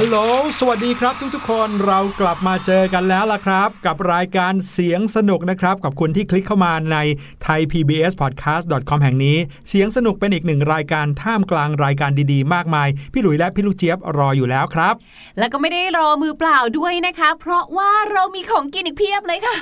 ฮัลโหล สวัสดีครับทุกๆ คนเรากลับมาเจอกันแล้วล่ะครับ กับรายการเสียงสนุกนะครับ กับคุณที่คลิกเข้ามาใน thaipbspodcast.com แห่งนี้ เสียงสนุกเป็นอีกหนึ่งรายการท่ามกลางรายการดีๆ มากมาย พี่หลุยและพี่ลูกเจี๊ยบรออยู่แล้วครับ แล้วก็ไม่ได้รอมือเปล่าด้วยนะคะ เพราะว่าเรามีของกินอีกเพียบเลยค่ะ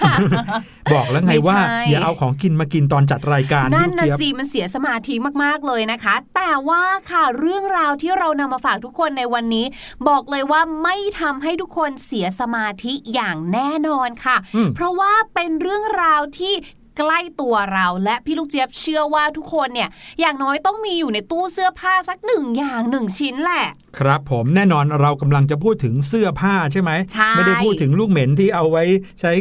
บอกแล้วไงไม่ใช่ว่าอย่าเอาของกินมากินตอนจัดรายการนั่พี่นลูกนะเจี๊ยบสิมันเสียสมาธิมากๆเลยนะคะ แต่ว่าค่ะเรื่องราวที่เรานำมาฝากทุกคนในวันนี้ บอกเลยว่าไม่ทำให้ทุกคนเสียสมาธิอย่างแน่นอนค่ะอืมเพราะว่าเป็นเรื่องราวที่ ใกล้ตัวเราและพี่ลูกเจี๊ยบเชื่อว่าทุกคนเนี่ยอย่างน้อยต้องมีอยู่ในตู้เสื้อผ้าสักหนึ่งอย่างหนึ่งชิ้นแหละ ครับผมแน่นอนเรากำลังจะพูดถึงเสื้อผ้าใช่ไหมใช่ไม่ได้พูดถึงลูกเหม็นที่เอาไว้ใช้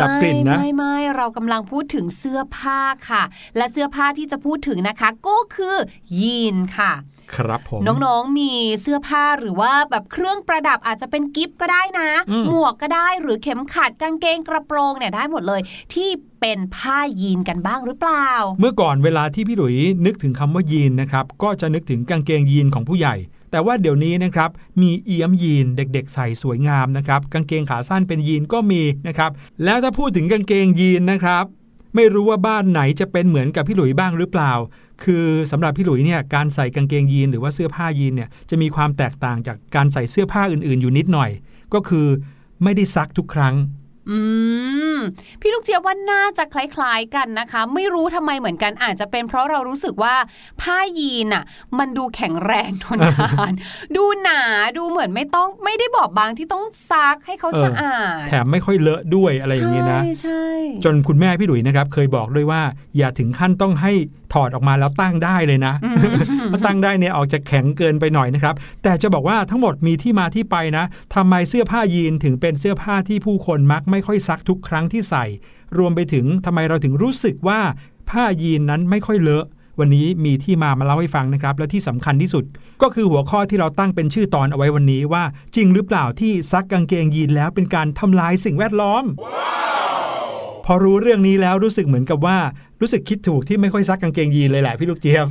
ดับกลิ่นนะไม่ไม่ไม่เรากำลังพูดถึงเสื้อผ้าค่ะ และเสื้อผ้าที่จะพูดถึงนะคะก็คือยีนค่ะ ครับผมน้องๆมีเสื้อผ้าหรือว่าแบบเครื่องประดับอาจจะเป็นกิฟต์ก็ได้นะอืมหมวกก็ได้หรือเข็มขัดกางเกงกระโปรงเนี่ยได้หมดเลยที่เป็นผ้ายีนกันบ้างหรือเปล่า เมื่อก่อนเวลาที่พี่หลุยนึกถึงคำว่ายีนนะครับก็จะนึกถึงกางเกงยีนของผู้ใหญ่ แต่ว่าเดี๋ยวนี้นะครับมีเอี้ยมยีนเด็กๆ ใส่สวยงามนะครับกางเกงขาสั้นเป็นยีนก็มีนะครับแล้วถ้าพูดถึงกางเกงยีนนะครับไม่รู้ว่าบ้านไหนจะเป็นเหมือนกับพี่หลุยบ้างหรือเปล่า คือสำหรับพี่หลุยเนี่ยการใส่กางเกงยีนหรือว่าเสื้อผ้ายีนเนี่ยจะมีความแตกต่างจากการใส่เสื้อผ้าอื่นๆ อยู่นิดหน่อย ก็คือไม่ได้ซักทุกครั้งอืมพี่ลูกเจี๊ยบว่าน่าจะคล้ายๆกันนะคะ ไม่รู้ทำไมเหมือนกันอาจจะเป็นเพราะเรารู้สึกว่าผ้ายีนอะมันดูแข็งแรงทนทาน ดูหนาดูเหมือนไม่ต้องไม่ได้บอบบางที่ต้องซักให้เขาเออสะอาดแถมไม่ค่อยเลอะด้วยอะไรอย่างนี้นะใช่ใช่จนคุณแม่พี่หลุยนะครับ เคยบอกด้วยว่า อย่าถึงขั้นต้องให้ ถอดออกมาแล้วตั้งได้เลยนะอืมถ้าตั้งได้เนี่ยออกจะแข็งเกินไปหน่อยนะครับ แต่จะบอกว่าทั้งหมดมีที่มาที่ไปนะทำไมเสื้อผ้ายีนถึงเป็นเสื้อผ้าที่ผู้คนมักไม่ค่อยซักทุกครั้งที่ใส่ รวมไปถึงทำไมเราถึงรู้สึกว่าผ้ายีนนั้นไม่ค่อยเลอะวันนี้มีที่มามาเล่าให้ฟังนะครับ และที่สำคัญที่สุด ก็คือหัวข้อที่เราตั้งเป็นชื่อตอนเอาไว้วันนี้ว่า จริงหรือเปล่าที่ซักกางเกงยีนแล้วเป็นการทำลายสิ่งแวดล้อม พอรู้เรื่องนี้แล้วรู้สึกเหมือนกับว่ารู้สึกคิดถูกที่ไม่ค่อยซักกางเกงยีนเลยแหละพี่ลูกเจี๊ยบ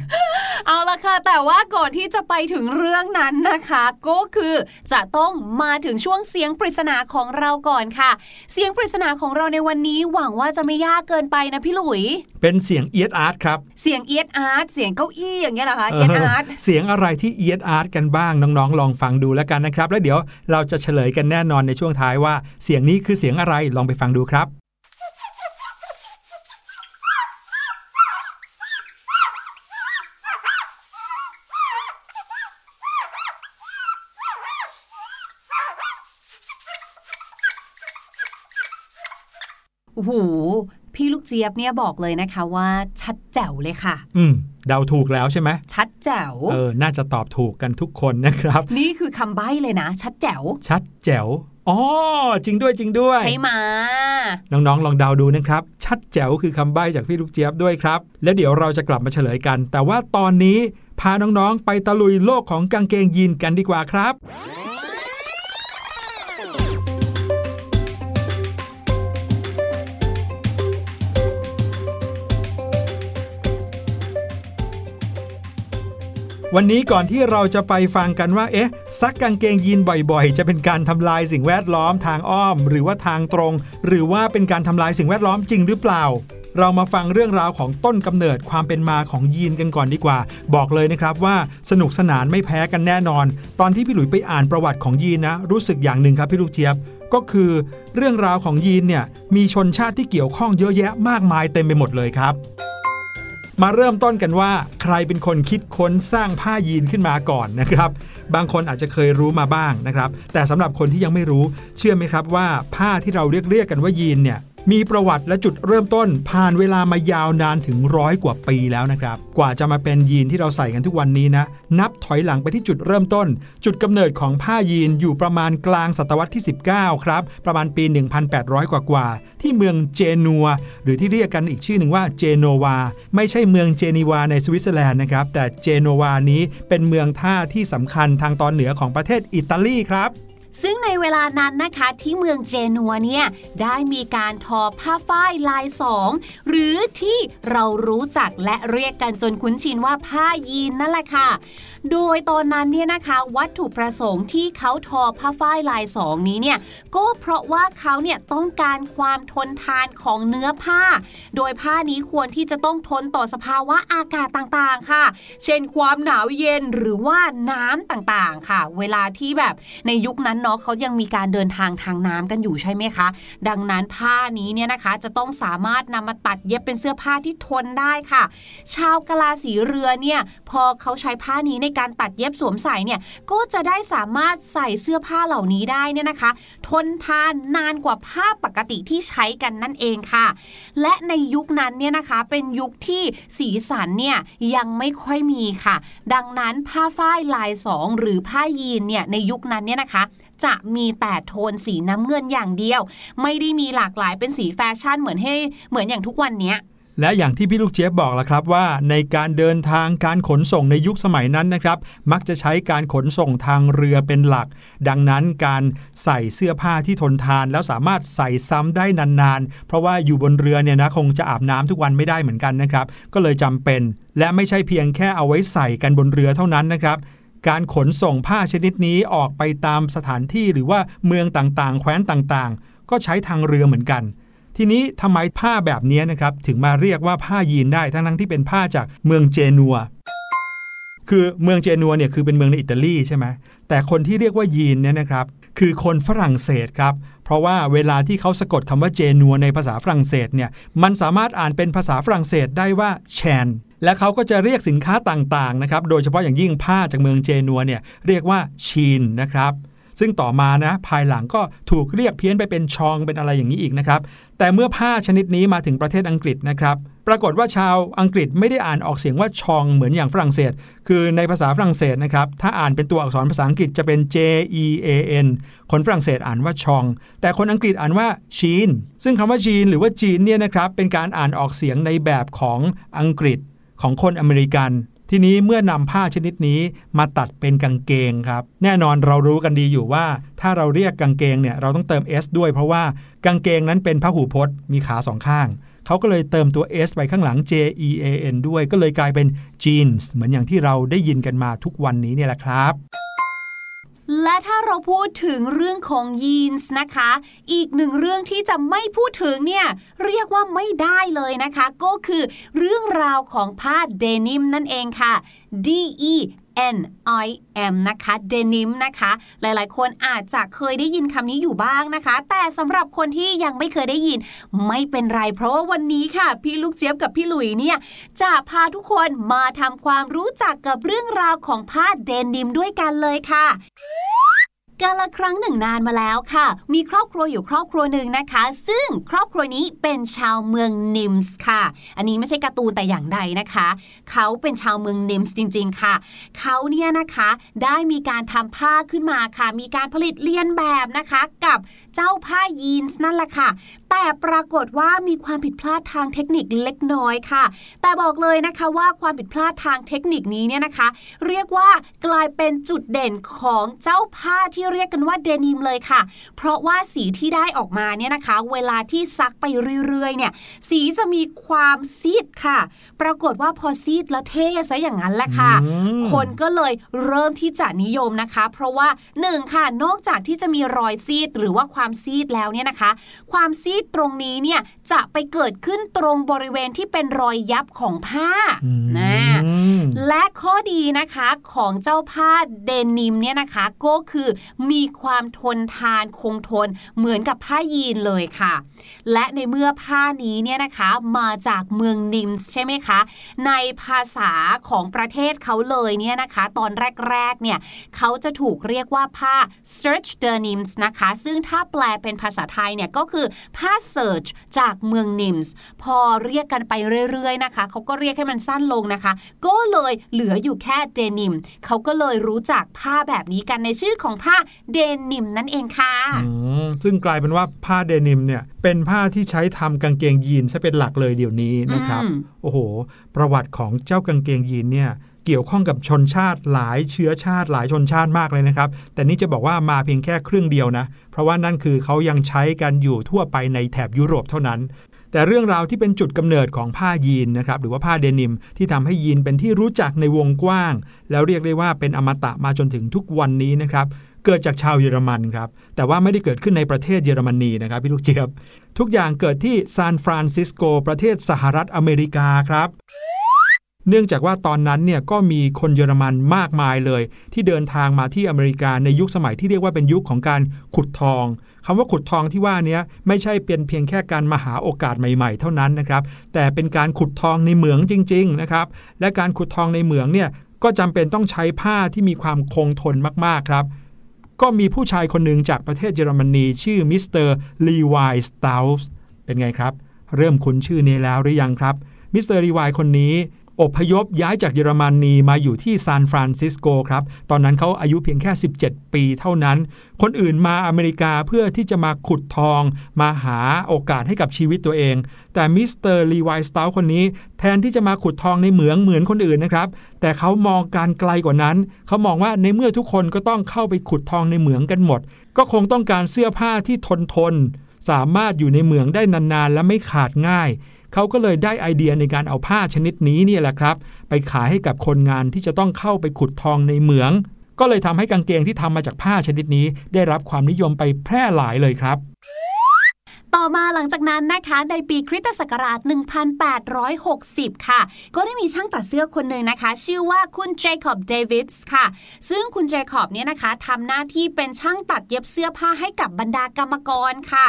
เอาละค่ะ แต่ว่าก่อนที่จะไปถึงเรื่องนั้นนะคะ ก็คือจะต้องมาถึงช่วงเสียงปริศนาของเราก่อนค่ะ เสียงปริศนาของเราในวันนี้หวังว่าจะไม่ยากเกินไปนะพี่หลุย เป็นเสียงเอียดอาร์ตครับ เสียงเอียดอาร์ตเสียงเก้าอี้อย่างเงี้ยเหรอคะเอียดอาร์ตเสียงอะไรที่เอียดอาร์ตกันบ้างน้องๆ ลองฟังดูแล้วกันนะครับ แล้วเดี๋ยวเราจะเฉลยกันแน่นอนในช่วงท้ายว่า เสียงนี้คือเสียงอะไรลองไปฟังดูครับ หพี่ลูกเจี๊ยบเนี่ยบอกเลยนะคะว่า ชัดแจ๋วเลยค่ะ อืมเดาถูกแล้วใช่ไหมชัดแจ๋วเออน่าจะตอบถูกกันทุกคนนะครับ นี่คือคำใบ้เลยนะ ชัดแจ๋ว ชัดแจ๋วอ๋อจริงด้วยจริงด้วย ใช่ไหมน้องๆ ลองเดาดูนะครับ ชัดแจ๋วคือคำใบ้จากพี่ลูกเจี๊ยบด้วยครับ แล้วเดี๋ยวเราจะกลับมาเฉลยกัน แต่ว่าตอนนี้พาน้องๆ ไปตะลุยโลกของกางเกงยีนกันดีกว่าครับ วันนี้ก่อนที่เราจะไปฟังกันว่า เอ๊ะ ซักกางเกงยีนบ่อยๆ จะเป็นการทำลายสิ่งแวดล้อมทางอ้อม หรือว่าทางตรง หรือว่าเป็นการทำลายสิ่งแวดล้อมจริงหรือเปล่า เรามาฟังเรื่องราวของต้นกำเนิดความเป็นมาของยีนกันก่อนดีกว่า บอกเลยนะครับว่าสนุกสนานไม่แพ้กันแน่นอน ตอนที่พี่หลุยไปอ่านประวัติของยีนนะ รู้สึกอย่างหนึ่งครับพี่ลูกเจี๊ยบก็คือ เรื่องราวของยีนเนี่ยมีชนชาติที่เกี่ยวข้องเยอะแยะมากมายเต็มไปหมดเลยครับ มาเริ่มต้นกันว่าใครเป็นคนคิดค้นสร้างผ้ายีนขึ้นมาก่อนนะครับ บางคนอาจจะเคยรู้มาบ้างนะครับ แต่สำหรับคนที่ยังไม่รู้ เชื่อไหมครับว่าผ้าที่เราเรียกเรียกกันว่ายีนเนี่ย มีประวัติและจุดเริ่มต้นผ่านเวลามายาวนานถึงร้อยกว่าปีแล้วนะครับ กว่าจะมาเป็นยีนที่เราใส่กันทุกวันนี้นะ นับถอยหลังไปที่จุดเริ่มต้น จุดกำเนิดของผ้ายีนอยู่ประมาณกลางศตวรรษที่ 19 ครับ ประมาณปี 1,800 กว่ากว่า ที่เมืองเจนัว หรือที่เรียกกันอีกชื่อหนึ่งว่าเจโนวา ไม่ใช่เมืองเจนีวาในสวิตเซอร์แลนด์นะครับ แต่เจโนวานี้เป็นเมืองท่าที่สำคัญทางตอนเหนือของประเทศอิตาลีครับ ซึ่งในเวลานั้นนะคะที่เมืองเจนัวเนี่ยได้มีการทอผ้าฝ้ายลายสองหรือที่เรารู้จักและเรียกกันจนคุ้นชินว่าผ้ายีนนั่นแหละค่ะ โดยตอนนั้นเนี่ยนะคะวัตถุประสงค์ที่เขาทอผ้าฝ้ายลายสองนี้เนี่ยก็เพราะว่าเขาเนี่ยต้องการความทนทานของเนื้อผ้า โดยผ้านี้ควรที่จะต้องทนต่อสภาวะอากาศต่างๆค่ะ เช่นความหนาวเย็นหรือว่าน้ำต่างๆค่ะ เวลาที่แบบในยุคนั้นเนาะเขายังมีการเดินทางทางน้ำกันอยู่ใช่ไหมคะ ดังนั้นผ้านี้เนี่ยนะคะจะต้องสามารถนำมาตัดเย็บเป็นเสื้อผ้าที่ทนได้ค่ะ ชาวกะลาสีเรือเนี่ยพอเขาใช้ผ้านี้ในการตัดเย็บสวมใส่เนี่ยก็จะได้สามารถใส่เสื้อผ้าเหล่านี้ได้เนี่ยนะคะ ทนทานนานกว่าผ้าปกติที่ใช้กันนั่นเองค่ะ และในยุคนั้นเนี่ยนะคะเป็นยุคที่สีสันเนี่ยยังไม่ค่อยมีค่ะ ดังนั้นผ้าฝ้ายลายสองหรือผ้ายีนเนี่ยในยุคนั้นเนี่ยนะคะจะมีแต่โทนสีน้ำเงินอย่างเดียว ไม่ได้มีหลากหลายเป็นสีแฟชั่นเหมือนให้เหมือนอย่างทุกวันเนี้ยและอย่างที่พี่ลูกเจี๊ยบบอกแล้วครับว่าในการเดินทางการขนส่งในยุคสมัยนั้นนะครับ มักจะใช้การขนส่งทางเรือเป็นหลัก ดังนั้นการใส่เสื้อผ้าที่ทนทาน แล้วสามารถใส่ซ้ำได้นานๆ เพราะว่าอยู่บนเรือเนี่ยนะคงจะอาบน้ำทุกวันไม่ได้เหมือนกันนะครับ ก็เลยจำเป็น และไม่ใช่เพียงแค่เอาไว้ใส่กันบนเรือเท่านั้นนะครับ การขนส่งผ้าชนิดนี้ออกไปตามสถานที่หรือว่าเมืองต่างๆ แคว้นต่างๆ ก็ใช้ทางเรือเหมือนกัน ทีนี้ทำไมผ้าแบบนี้นะครับถึงมาเรียกว่าผ้ายีนได้ทั้งๆที่เป็นผ้าจากเมืองเจนัวคือเมืองเจนัวเนี่ยคือเป็นเมืองในอิตาลีใช่ไหมแต่คนที่เรียกว่ายีนเนี่ยนะครับ คือคนฝรั่งเศสครับ เพราะว่าเวลาที่เขาสะกดคำว่าเจนัวในภาษาฝรั่งเศสเนี่ยมันสามารถอ่านเป็นภาษาฝรั่งเศสได้ว่าแชนและเขาก็จะเรียกสินค้าต่างๆนะครับ โดยเฉพาะอย่างยิ่งผ้าจากเมืองเจนัวเนี่ยเรียกว่าชีนนะครับ ซึ่งต่อมานะภายหลังก็ถูกเรียกเพี้ยนไปเป็นชองเป็นอะไรอย่างนี้อีกนะครับ แต่เมื่อผ้าชนิดนี้มาถึงประเทศอังกฤษนะครับ ปรากฏว่าชาวอังกฤษไม่ได้อ่านออกเสียงว่าชองเหมือนอย่างฝรั่งเศส คือในภาษาฝรั่งเศสนะครับ ถ้าอ่านเป็นตัวอักษรภาษาอังกฤษจะเป็น J E A N คนฝรั่งเศสอ่านว่าชอง แต่คนอังกฤษอ่านว่าชีน ซึ่งคำว่าจีนหรือว่าจีนเนี่ยนะครับเป็นการอ่านออกเสียงในแบบของอังกฤษของคนอเมริกัน ทีนี้เมื่อนำผ้าชนิดนี้มาตัดเป็นกางเกงครับ แน่นอนเรารู้กันดีอยู่ว่า ถ้าเราเรียกกางเกงเนี่ยเราต้องเติม S ด้วยเพราะว่ากางเกงนั้นเป็นพหูพจน์มีขาสองข้างเขาก็เลยเติมตัว S ไปข้างหลัง J E A N ด้วย ก็เลยกลายเป็น jeans เหมือนอย่างที่เราได้ยินกันมาทุกวันนี้เนี่ยแหละครับ และถ้าเราพูดถึงเรื่องของยีนส์นะคะ อีกหนึ่งเรื่องที่จะไม่พูดถึงเนี่ยเรียกว่าไม่ได้เลยนะคะ ก็คือเรื่องราวของผ้าเดนิมนั่นเองค่ะ D E N I M นะคะเดนิมนะคะ หลายๆ คนอาจจะเคยได้ยินคำนี้อยู่บ้างนะคะ แต่สำหรับคนที่ยังไม่เคยได้ยิน ไม่เป็นไรเพราะว่าวันนี้ค่ะ พี่ลูกเจี๊ยบกับพี่หลุยเนี่ย จะพาทุกคนมาทำความรู้จักกับเรื่องราวของผ้าเดนิมด้วยกันเลยค่ะ กาละครั้งหนึ่งนานมาแล้วค่ะ มีครอบครัวอยู่ครอบครัวหนึ่งนะคะ ซึ่งครอบครัวนี้เป็นชาวเมืองนิมส์ค่ะ อันนี้ไม่ใช่การ์ตูนแต่อย่างใดนะคะ เขาเป็นชาวเมืองนิมส์จริง ๆ ค่ะ เขาเนี่ยนะคะได้มีการทำผ้าขึ้นมาค่ะ มีการผลิตเลียนแบบนะคะ กับเจ้าผ้ายีนส์นั่นแหละค่ะ แต่ปรากฏว่ามีความผิดพลาดทางเทคนิคเล็กน้อยค่ะ แต่บอกเลยนะคะว่าความผิดพลาดทางเทคนิคนี้เนี่ยนะคะ เรียกว่ากลายเป็นจุดเด่นของเจ้าผ้าที่เรียกกันว่าเดนิมเลยค่ะ เพราะว่าสีที่ได้ออกมาเนี่ยนะคะ เวลาที่ซักไปเรื่อยๆเนี่ย สีจะมีความซีดค่ะ ปรากฏว่าพอซีดแล้วเท่ซะอย่างนั้นแหละค่ะอืมคนก็เลยเริ่มที่จะนิยมนะคะ เพราะว่าหนึ่งค่ะนอกจากที่จะมีรอยซีดหรือว่าความซีดแล้วเนี่ยนะคะ ความซีดตรงนี้เนี่ยจะไปเกิดขึ้นตรงบริเวณที่เป็นรอยยับของผ้านะอืมและข้อดีนะคะของเจ้าผ้าเดนิมเนี่ยนะคะก็คือมีความทนทานคงทนเหมือนกับผ้ายีนเลยค่ะ และในเมื่อผ้านี้เนี่ยนะคะมาจากเมืองนิมส์ใช่ไหมคะ ในภาษาของประเทศเขาเลยเนี่ยนะคะ ตอนแรกๆเนี่ยเขาจะถูกเรียกว่าผ้า search denims นะคะ ซึ่งถ้าแปลเป็นภาษาไทยเนี่ยก็คือผ้า search จากเมืองนิมส์พอเรียกกันไปเรื่อยๆนะคะเขาก็เรียกให้มันสั้นลงนะคะ ก็เลยเหลืออยู่แค่เดนิมเขาก็เลยรู้จักผ้าแบบนี้กันในชื่อของผ้าเดนิมนั่นเองค่ะอืมซึ่งกลายเป็นว่าผ้าเดนิมเนี่ยเป็นผ้าที่ใช้ทำกางเกงยีนซะเป็นหลักเลยเดี๋ยวนี้นะครับอืมโอ้โห ประวัติของเจ้ากางเกงยีนเนี่ย เกี่ยวข้องกับชนชาติหลายเชื้อชาติหลายชนชาติมากเลยนะครับ แต่นี่จะบอกว่ามาเพียงแค่ครึ่งเดียวนะ เพราะว่านั่นคือเขายังใช้กันอยู่ทั่วไปในแถบยุโรปเท่านั้น แต่เรื่องราวที่เป็นจุดกำเนิดของผ้ายีนนะครับหรือว่าผ้าเดนิม ที่ทำให้ยีนเป็นที่รู้จักในวงกว้าง แล้วเรียกได้ว่าเป็นอมตะมาจนถึงทุกวันนี้นะครับเกิดจากชาวเยอรมันครับ แต่ว่าไม่ได้เกิดขึ้นในประเทศเยอรมนีนะครับพี่ลูกเจี๊ยบ ทุกอย่างเกิดที่ซานฟรานซิสโก ประเทศสหรัฐอเมริกาครับ เนื่องจากว่าตอนนั้นเนี่ยก็มีคนเยอรมันมากมายเลย ที่เดินทางมาที่อเมริกาในยุคสมัยที่เรียกว่าเป็นยุคของการขุดทองคำว่าขุดทองที่ว่านี้ไม่ใช่เป็นเพียงแค่การมาหาโอกาสใหม่ๆ เท่านั้นนะครับแต่เป็นการขุดทองในเหมืองจริงๆนะครับและการขุดทองในเหมืองเนี่ยก็จำเป็นต้องใช้ผ้าที่มีความคงทนมากๆครับก็มีผู้ชายคนหนึ่งจากประเทศเยอรมนีชื่อมิสเตอร์ Levi Strauss เป็นไงครับ เริ่มคุ้นชื่อนี้แล้วหรือยังครับมิสเตอร์ Levi คนนี้ อพยพย้ายจากเยอรมนีมาอยู่ที่ซานฟรานซิสโกครับ ตอนนั้นเขาอายุเพียงแค่ 17 ปีเท่านั้น คนอื่นมาอเมริกาเพื่อที่จะมาขุดทอง มาหาโอกาสให้กับชีวิตตัวเอง แต่มิสเตอร์ Levi Strauss คนนี้ แทนที่จะมาขุดทองในเหมืองเหมือนคนอื่นนะครับ แต่เขามองการไกลกว่านั้น เขามองว่าในเมื่อทุกคนก็ต้องเข้าไปขุดทองในเหมืองกันหมด ก็คงต้องการเสื้อผ้าที่ทนทานสามารถอยู่ในเหมืองได้นานๆ และไม่ขาดง่าย เขาก็เลยได้ไอเดียในการเอาผ้าชนิดนี้เนี่ยแหละครับ ไปขายให้กับคนงานที่จะต้องเข้าไปขุดทองในเหมือง ก็เลยทำให้กางเกงที่ทำมาจากผ้าชนิดนี้ ได้รับความนิยมไปแพร่หลายเลยครับ ต่อมาหลังจากนั้นนะคะในปีคริสตศักราช 1860 ค่ะ ก็ได้มีช่างตัดเสื้อคนหนึ่งนะคะ ชื่อว่าคุณเจคอบเดวิสค่ะ ซึ่งคุณเจคอบเนี่ยนะคะทำหน้าที่เป็นช่างตัดเย็บเสื้อผ้าให้กับบรรดากรรมกรค่ะ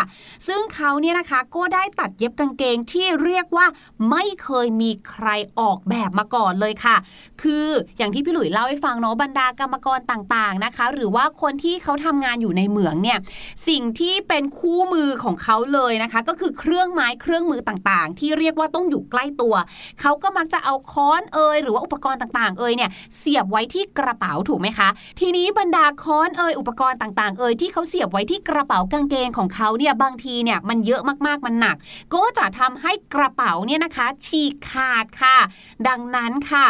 ซึ่งเขาเนี่ยนะคะก็ได้ตัดเย็บกางเกงที่เรียกว่าไม่เคยมีใครออกแบบมาก่อนเลยค่ะ คืออย่างที่พี่หลุยเล่าให้ฟังเนาะบรรดากรรมกรต่างๆนะคะ หรือว่าคนที่เขาทำงานอยู่ในเหมืองเนี่ยสิ่งที่เป็นคู่มือของเขาเลยนะคะ ก็คือเครื่องไม้เครื่องมือต่างๆ ที่เรียกว่าต้องอยู่ใกล้ตัว เขาก็มักจะเอาค้อนเอยหรือว่าอุปกรณ์ต่างๆ เอยเนี่ยเสียบไว้ที่กระเป๋าถูกไหมคะ ทีนี้บรรดาค้อนเอยอุปกรณ์ต่างๆ เอยที่เขาเสียบไว้ที่กระเป๋ากางเกงของเขาเนี่ยบางทีเนี่ยมันเยอะมากๆมันหนัก ก็จะทำให้กระเป๋าเนี่ยนะคะ ฉีกขาดค่ะ ดังนั้นค่ะ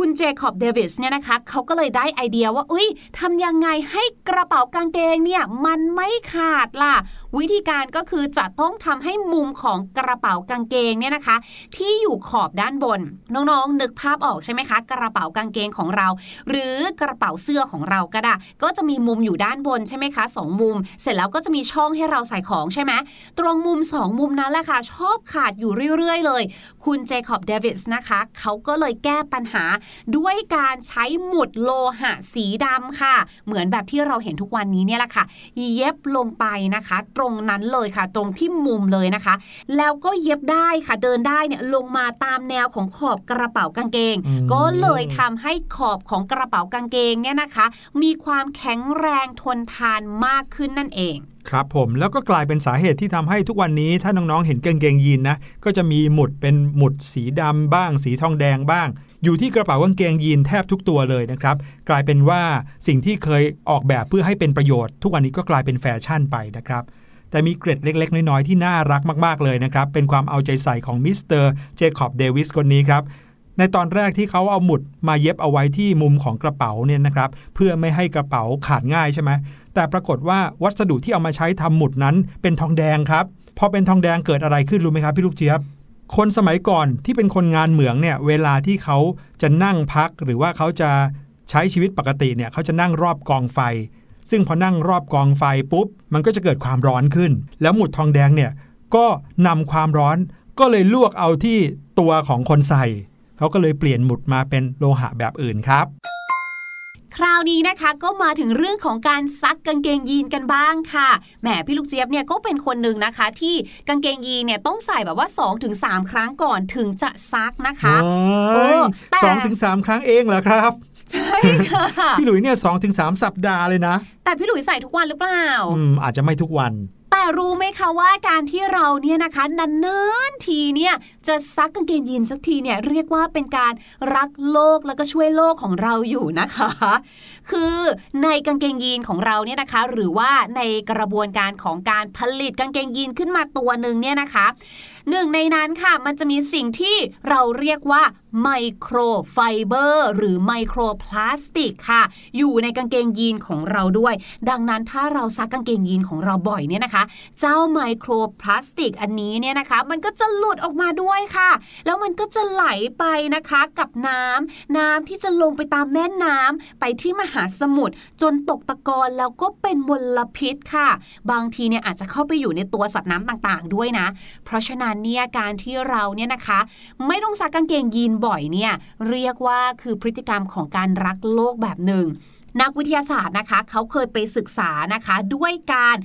คุณเจคอบเดวิสเนี่ยนะคะเขาก็เลยได้ไอเดียว่าอุ้ยทำยังไงให้กระเป๋ากางเกงเนี่ยมันไม่ขาดล่ะ วิธีการก็คือจะต้องทำให้มุมของกระเป๋ากางเกงเนี่ยนะคะ ที่อยู่ขอบด้านบน น้องๆ นึกภาพออกใช่ไหมคะ กระเป๋ากางเกงของเรา หรือกระเป๋าเสื้อของเราก็ได้ก็จะมีมุมอยู่ด้านบนใช่ไหมคะสองมุม เสร็จแล้วก็จะมีช่องให้เราใส่ของใช่ไหมตรงมุมสองมุมนั้นแหละค่ะชอบขาดอยู่เรื่อยๆ เลย คุณเจคอบเดวิสนะคะเขาก็เลยแก้ปัญหาด้วยการใช้หมุดโลหะสีดำค่ะ เหมือนแบบที่เราเห็นทุกวันนี้เนี่ยแหละค่ะ เย็บลงไปนะคะ ตรงนั้นเลยค่ะ ตรงที่มุมเลยนะคะ แล้วก็เย็บได้ค่ะ เดินได้เนี่ยลงมาตามแนวของขอบกระเป๋ากางเกงอืมก็เลยทำให้ขอบของกระเป๋ากางเกงเนี่ยนะคะ มีความแข็งแรงทนทานมากขึ้นนั่นเองครับผมแล้วก็กลายเป็นสาเหตุที่ทำให้ทุกวันนี้ถ้าน้องๆเห็นกางเกงยีนนะก็จะมีหมุดเป็นหมุดสีดำบ้าง สีทองแดงบ้าง อยู่ที่กระเป๋ากางเกงยีนแทบทุกตัวเลยนะครับ กลายเป็นว่าสิ่งที่เคยออกแบบเพื่อให้เป็นประโยชน์ ทุกวันนี้ก็กลายเป็นแฟชั่นไปนะครับ แต่มีเกร็ดเล็ก ๆ น้อย ๆ ที่น่ารักมาก ๆ เลยนะครับ เป็นความเอาใจใส่ของมิสเตอร์เจคอบเดวิสคนนี้ครับในตอนแรกที่เขาเอาหมุดมาเย็บเอาไว้ที่มุมของกระเป๋าเนี่ยนะครับเพื่อไม่ให้กระเป๋าขาดง่ายใช่ไหมแต่ปรากฏว่าวัสดุที่เอามาใช้ทำหมุดนั้นเป็นทองแดงครับพอเป็นทองแดงเกิดอะไรขึ้นรู้ไหมครับพี่ลูกเจี๊ยบ คนสมัยก่อนที่เป็นคนงานเหมืองเนี่ยเวลาที่เขาจะนั่งพักหรือว่าเขาจะใช้ชีวิตปกติเนี่ยเขาจะนั่งรอบกองไฟ ซึ่งพอนั่งรอบกองไฟปุ๊บ มันก็จะเกิดความร้อนขึ้น แล้วหมุดทองแดงเนี่ยก็นำความร้อนก็เลยลวกเอาที่ตัวของคนใส่ เขาก็เลยเปลี่ยนหมุดมาเป็นโลหะแบบอื่นครับ คราวนี้นะคะก็มาถึงเรื่องของการซักกางเกงยีนกันบ้างค่ะแหมพี่ลูกเจี๊ยบเนี่ยก็เป็นคนหนึ่งนะคะ ที่กางเกงยีนเนี่ยต้องใส่แบบว่า 2-3 ครั้งก่อนถึงจะซักนะคะเออแต่สองถึงสามครั้งเองเหรอครับใช่ค่ะพี่หลุยเนี่ยสองถึงสามสัปดาห์เลยนะ แต่พี่หลุยใส่ทุกวันหรือเปล่า อืมอาจจะไม่ทุกวัน แต่รู้ไหมคะว่าการที่เราเนี่ยนะคะนานๆทีเนี่ยจะซักกางเกงยีนสักทีเนี่ยเรียกว่าเป็นการรักโลกแล้วก็ช่วยโลกของเราอยู่นะคะ คือในกางเกงยีนของเราเนี่ยนะคะ หรือว่าในกระบวนการของการผลิตกางเกงยีนขึ้นมาตัวหนึ่งเนี่ยนะคะ หนึ่งในนั้นค่ะ มันจะมีสิ่งที่เราเรียกว่าไมโครไฟเบอร์หรือไมโครพลาสติกค่ะ อยู่ในกางเกงยีนของเราด้วย ดังนั้นถ้าเราซักกางเกงยีนของเราบ่อยเนี่ยนะคะ เจ้าไมโครพลาสติกอันนี้เนี่ยนะคะ มันก็จะหลุดออกมาด้วยค่ะ แล้วมันก็จะไหลไปนะคะกับน้ำน้ำที่จะลงไปตามแม่น้ำไปที่มหาสมุทรจนตกตะกอนแล้วก็เป็นมลพิษค่ะ บางทีเนี่ยอาจจะเข้าไปอยู่ในตัวสัตว์น้ำต่างๆ ด้วยนะ เพราะฉะนั้นเนี่ยการที่เราเนี่ยนะคะ ไม่ต้องซักกางเกงยีนบ่อยเนี่ยเรียกว่าคือพฤติกรรมของการรักโลกแบบหนึ่งนักวิทยาศาสตร์นะคะ เขาเคยไปศึกษานะคะ ด้วยการ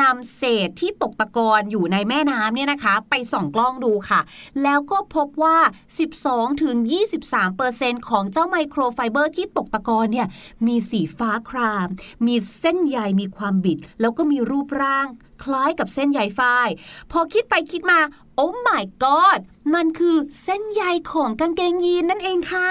นำเศษที่ตกตะกอนอยู่ในแม่น้ำเนี่ยนะคะ ไปส่องกล้องดูค่ะ แล้วก็พบว่า 12-23%ของเจ้าไมโครไฟเบอร์ที่ตกตะกอนเนี่ยมีสีฟ้าคราม มีเส้นใยมีความบิด แล้วก็มีรูปร่าง คล้ายกับเส้นใยฝ้าย พอคิดไปคิดมาโอ้ my god มันคือเส้นใยของกางเกงยีนนั่นเองค่ะ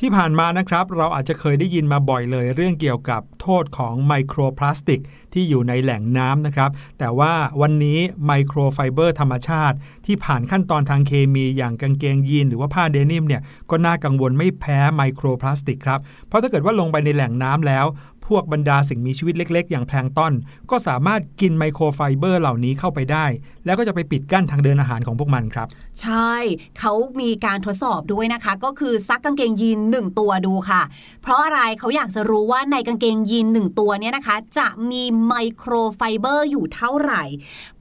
ที่ผ่านมานะครับ เราอาจจะเคยได้ยินมาบ่อยเลยเรื่องเกี่ยวกับโทษของไมโครพลาสติก ที่อยู่ในแหล่งน้ำนะครับ แต่ว่าวันนี้ไมโครไฟเบอร์ธรรมชาติ ที่ผ่านขั้นตอนทางเคมีอย่างกางเกงยีน หรือว่าผ้าเดนิมเนี่ยก็น่ากังวลไม่แพ้ไมโครพลาสติกครับ เพราะถ้าเกิดว่าลงไปในแหล่งน้ำแล้ว พวกบรรดาสิ่งมีชีวิตเล็ก ๆ อย่างแพลงก์ตอนก็สามารถกินไมโครไฟเบอร์เหล่านี้เข้าไปได้ แล้วก็จะไปปิดกั้นทางเดินอาหารของพวกมันครับ ใช่เขามีการทดสอบด้วยนะคะ ก็คือซักกางเกงยีนหนึ่งตัวดูค่ะ เพราะอะไรเขาอยากจะรู้ว่าในกางเกงยีนหนึ่งตัวเนี่ยนะคะ จะมีไมโครไฟเบอร์อยู่เท่าไหร่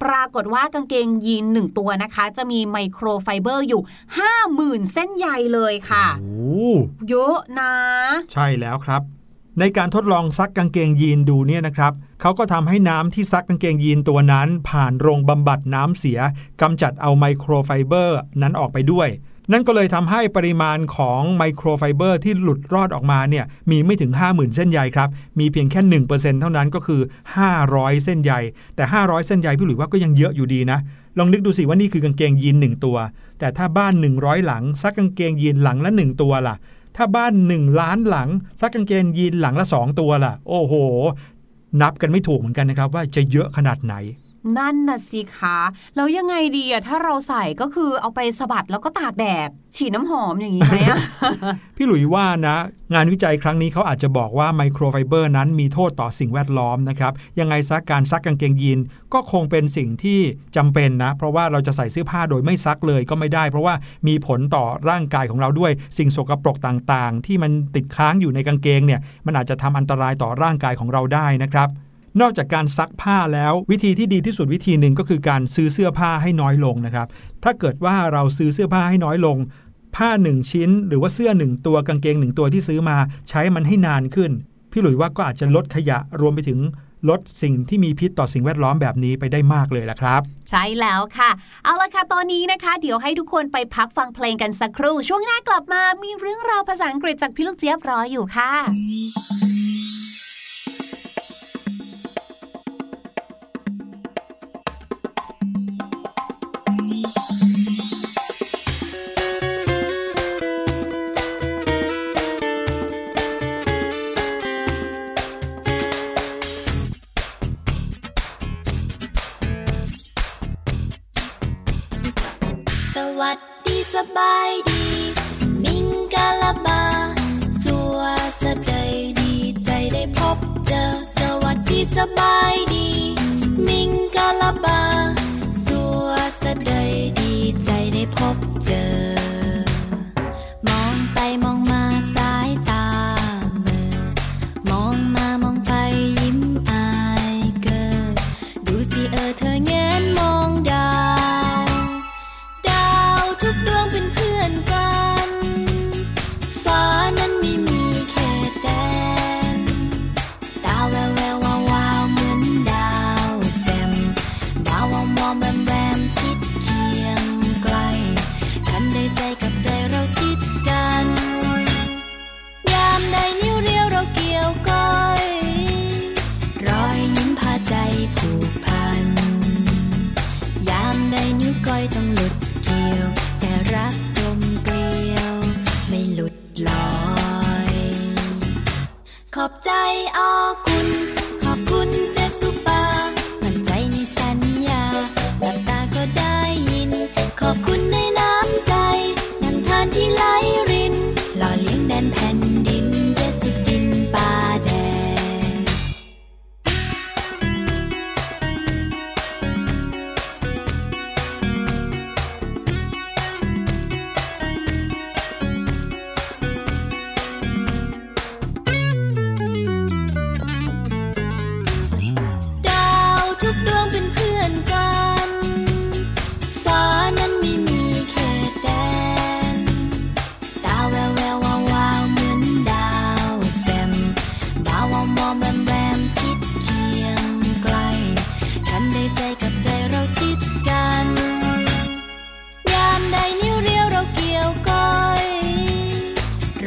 ปรากฏว่ากางเกงยีนหนึ่งตัวนะคะ จะมีไมโครไฟเบอร์อยู่50,000เส้นใยเลยค่ะโอ้เยอะนะ ใช่แล้วครับ ในการทดลองซักกางเกงยีนดูเนี่ยนะครับเขาก็ทำให้น้ำที่ซักกางเกงยีนตัวนั้น ผ่านโรงบำบัดน้ำเสียกำจัดเอาไมโครไฟเบอร์นั้นออกไปด้วย นั่นก็เลยทำให้ปริมาณของไมโครไฟเบอร์ที่หลุดรอดออกมาเนี่ยมีไม่ถึง 50,000 เส้นใยครับ มีเพียงแค่ 1%เท่านั้นก็คือ 500 เส้นใย แต่ 500 เส้นใยพี่หลุยว่าก็ยังเยอะอยู่ดีนะลองนึกดูสิว่านี่คือกางเกงยีน1ตัว แต่ถ้าบ้าน 100 หลังซักกางเกงยีนหลังละ 1 ตัวล่ะ ถ้าบ้าน 1 ล้านหลังซักกางเกงยีนหลังละ 2 ตัวล่ะ โอ้โห นับกันไม่ถูกเหมือนกันนะครับว่าจะเยอะขนาดไหน นั่นน่ะสิคะแล้วยังไงดีอะถ้าเราใส่ก็คือเอาไปสะบัดแล้วก็ตากแดด ฉีดน้ำหอมอย่างนี้ไหมอะพี่หลุยว่านะ งานวิจัยครั้งนี้เขาอาจจะบอกว่าไมโครไฟเบอร์นั้นมีโทษต่อสิ่งแวดล้อมนะครับ ยังไงซักการซักกางเกงยีนก็คงเป็นสิ่งที่จำเป็นนะ เพราะว่าเราจะใส่เสื้อผ้าโดยไม่ซักเลยก็ไม่ได้ เพราะว่ามีผลต่อร่างกายของเราด้วยสิ่งสกปรกต่างๆ ที่มันติดค้างอยู่ในกางเกงเนี่ยมันอาจจะทำอันตรายต่อร่างกายของเราได้นะครับ นอกจากการซักผ้าแล้ววิธีที่ดีที่สุดวิธีหนึ่งก็คือการซื้อเสื้อผ้าให้น้อยลงนะครับ ถ้าเกิดว่าเราซื้อเสื้อผ้าให้น้อยลง ผ้าหนึ่งชิ้น หรือว่าเสื้อหนึ่งตัวกางเกงหนึ่งตัวที่ซื้อมาใช้มันให้นานขึ้น พี่หลุยว่าก็อาจจะลดขยะรวมไปถึงลดสิ่งที่มีพิษต่อสิ่งแวดล้อมแบบนี้ไปได้มากเลยละครับ ใช่แล้วค่ะ เอาละค่ะตอนนี้นะคะ เดี๋ยวให้ทุกคนไปพักฟังเพลงกันสักครู่ ช่วงหน้ากลับมามีเรื่องราวภาษาอังกฤษจากพี่ลูกเจี๊ยบรออยู่ค่ะ เจอ สวัสดีสบายดี มิงกาลาบา ใจออก มอมมอมแบมแบมชิดเคียงไกลทำได้ใจกับใจเราชิดกัน ยามใดนิ้วเรียวเราเกี่ยวก้อย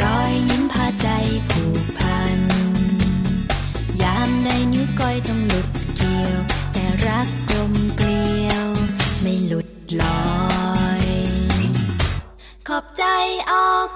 รอยยิ้มพาใจผูกพัน ยามใดนิ้วก้อยต้องหลุดเกี่ยว แต่รักลมเกลียว ไม่หลุดลอย ขอบใจออก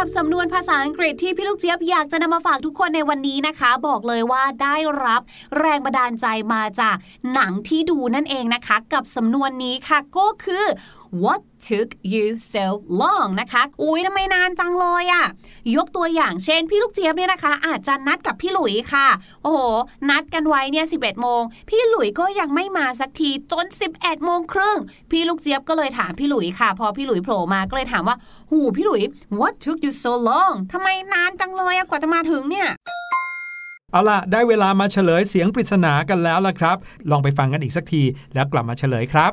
รับสำนวนภาษาอังกฤษที่พี่ลูกเจี๊ยบอยากจะนำมาฝากทุกคนในวันนี้นะคะ บอกเลยว่าได้รับแรงบันดาลใจมาจากหนังที่ดูนั่นเองนะคะ กับสำนวนนี้ค่ะก็คือ What took you so long นะคะ อุ้ยทำไมนานจังเลยอะยกตัวอย่างเช่น พี่ลูกเจี๊ยบเนี่ยนะคะ อาจจะนัดกับพี่หลุยค่ะ โอ้โห นัดกันไว้เนี่ย 11 โมง พี่หลุยก็ยังไม่มาสักทีจน 11 โมงครึ่ง พี่ลูกเจี๊ยบก็เลยถามพี่หลุยค่ะ พอพี่หลุยโผล่มาก็เลยถามว่า หูพี่หลุย what took you so long ทำไมนานจังเลยอะกว่าจะมาถึงเนี่ยเอาล่ะ ได้เวลามาเฉลยเสียงปริศนากันแล้วล่ะครับ ลองไปฟังกันอีกสักที แล้วกลับมาเฉลยครับ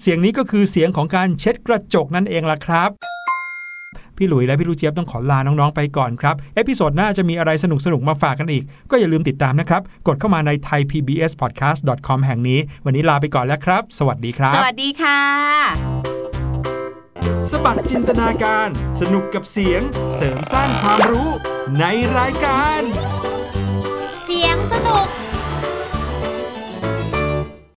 เสียงนี้ก็คือเสียงของการเช็ดกระจกนั่นเองล่ะครับ พี่หลุยและพี่ลูกเจี๊ยบต้องขอลาน้อง ๆ ไปก่อนครับ episode หน้าจะมีอะไรสนุก ๆ มาฝากกันอีก ก็อย่าลืมติดตามนะครับ กดเข้ามาใน thaipbspodcast.com แห่งนี้ วันนี้ลาไปก่อนแล้วครับ สวัสดีครับ สวัสดีค่ะ สะบัดจินตนาการ สนุกกับเสียง เสริมสร้างความรู้ในรายการ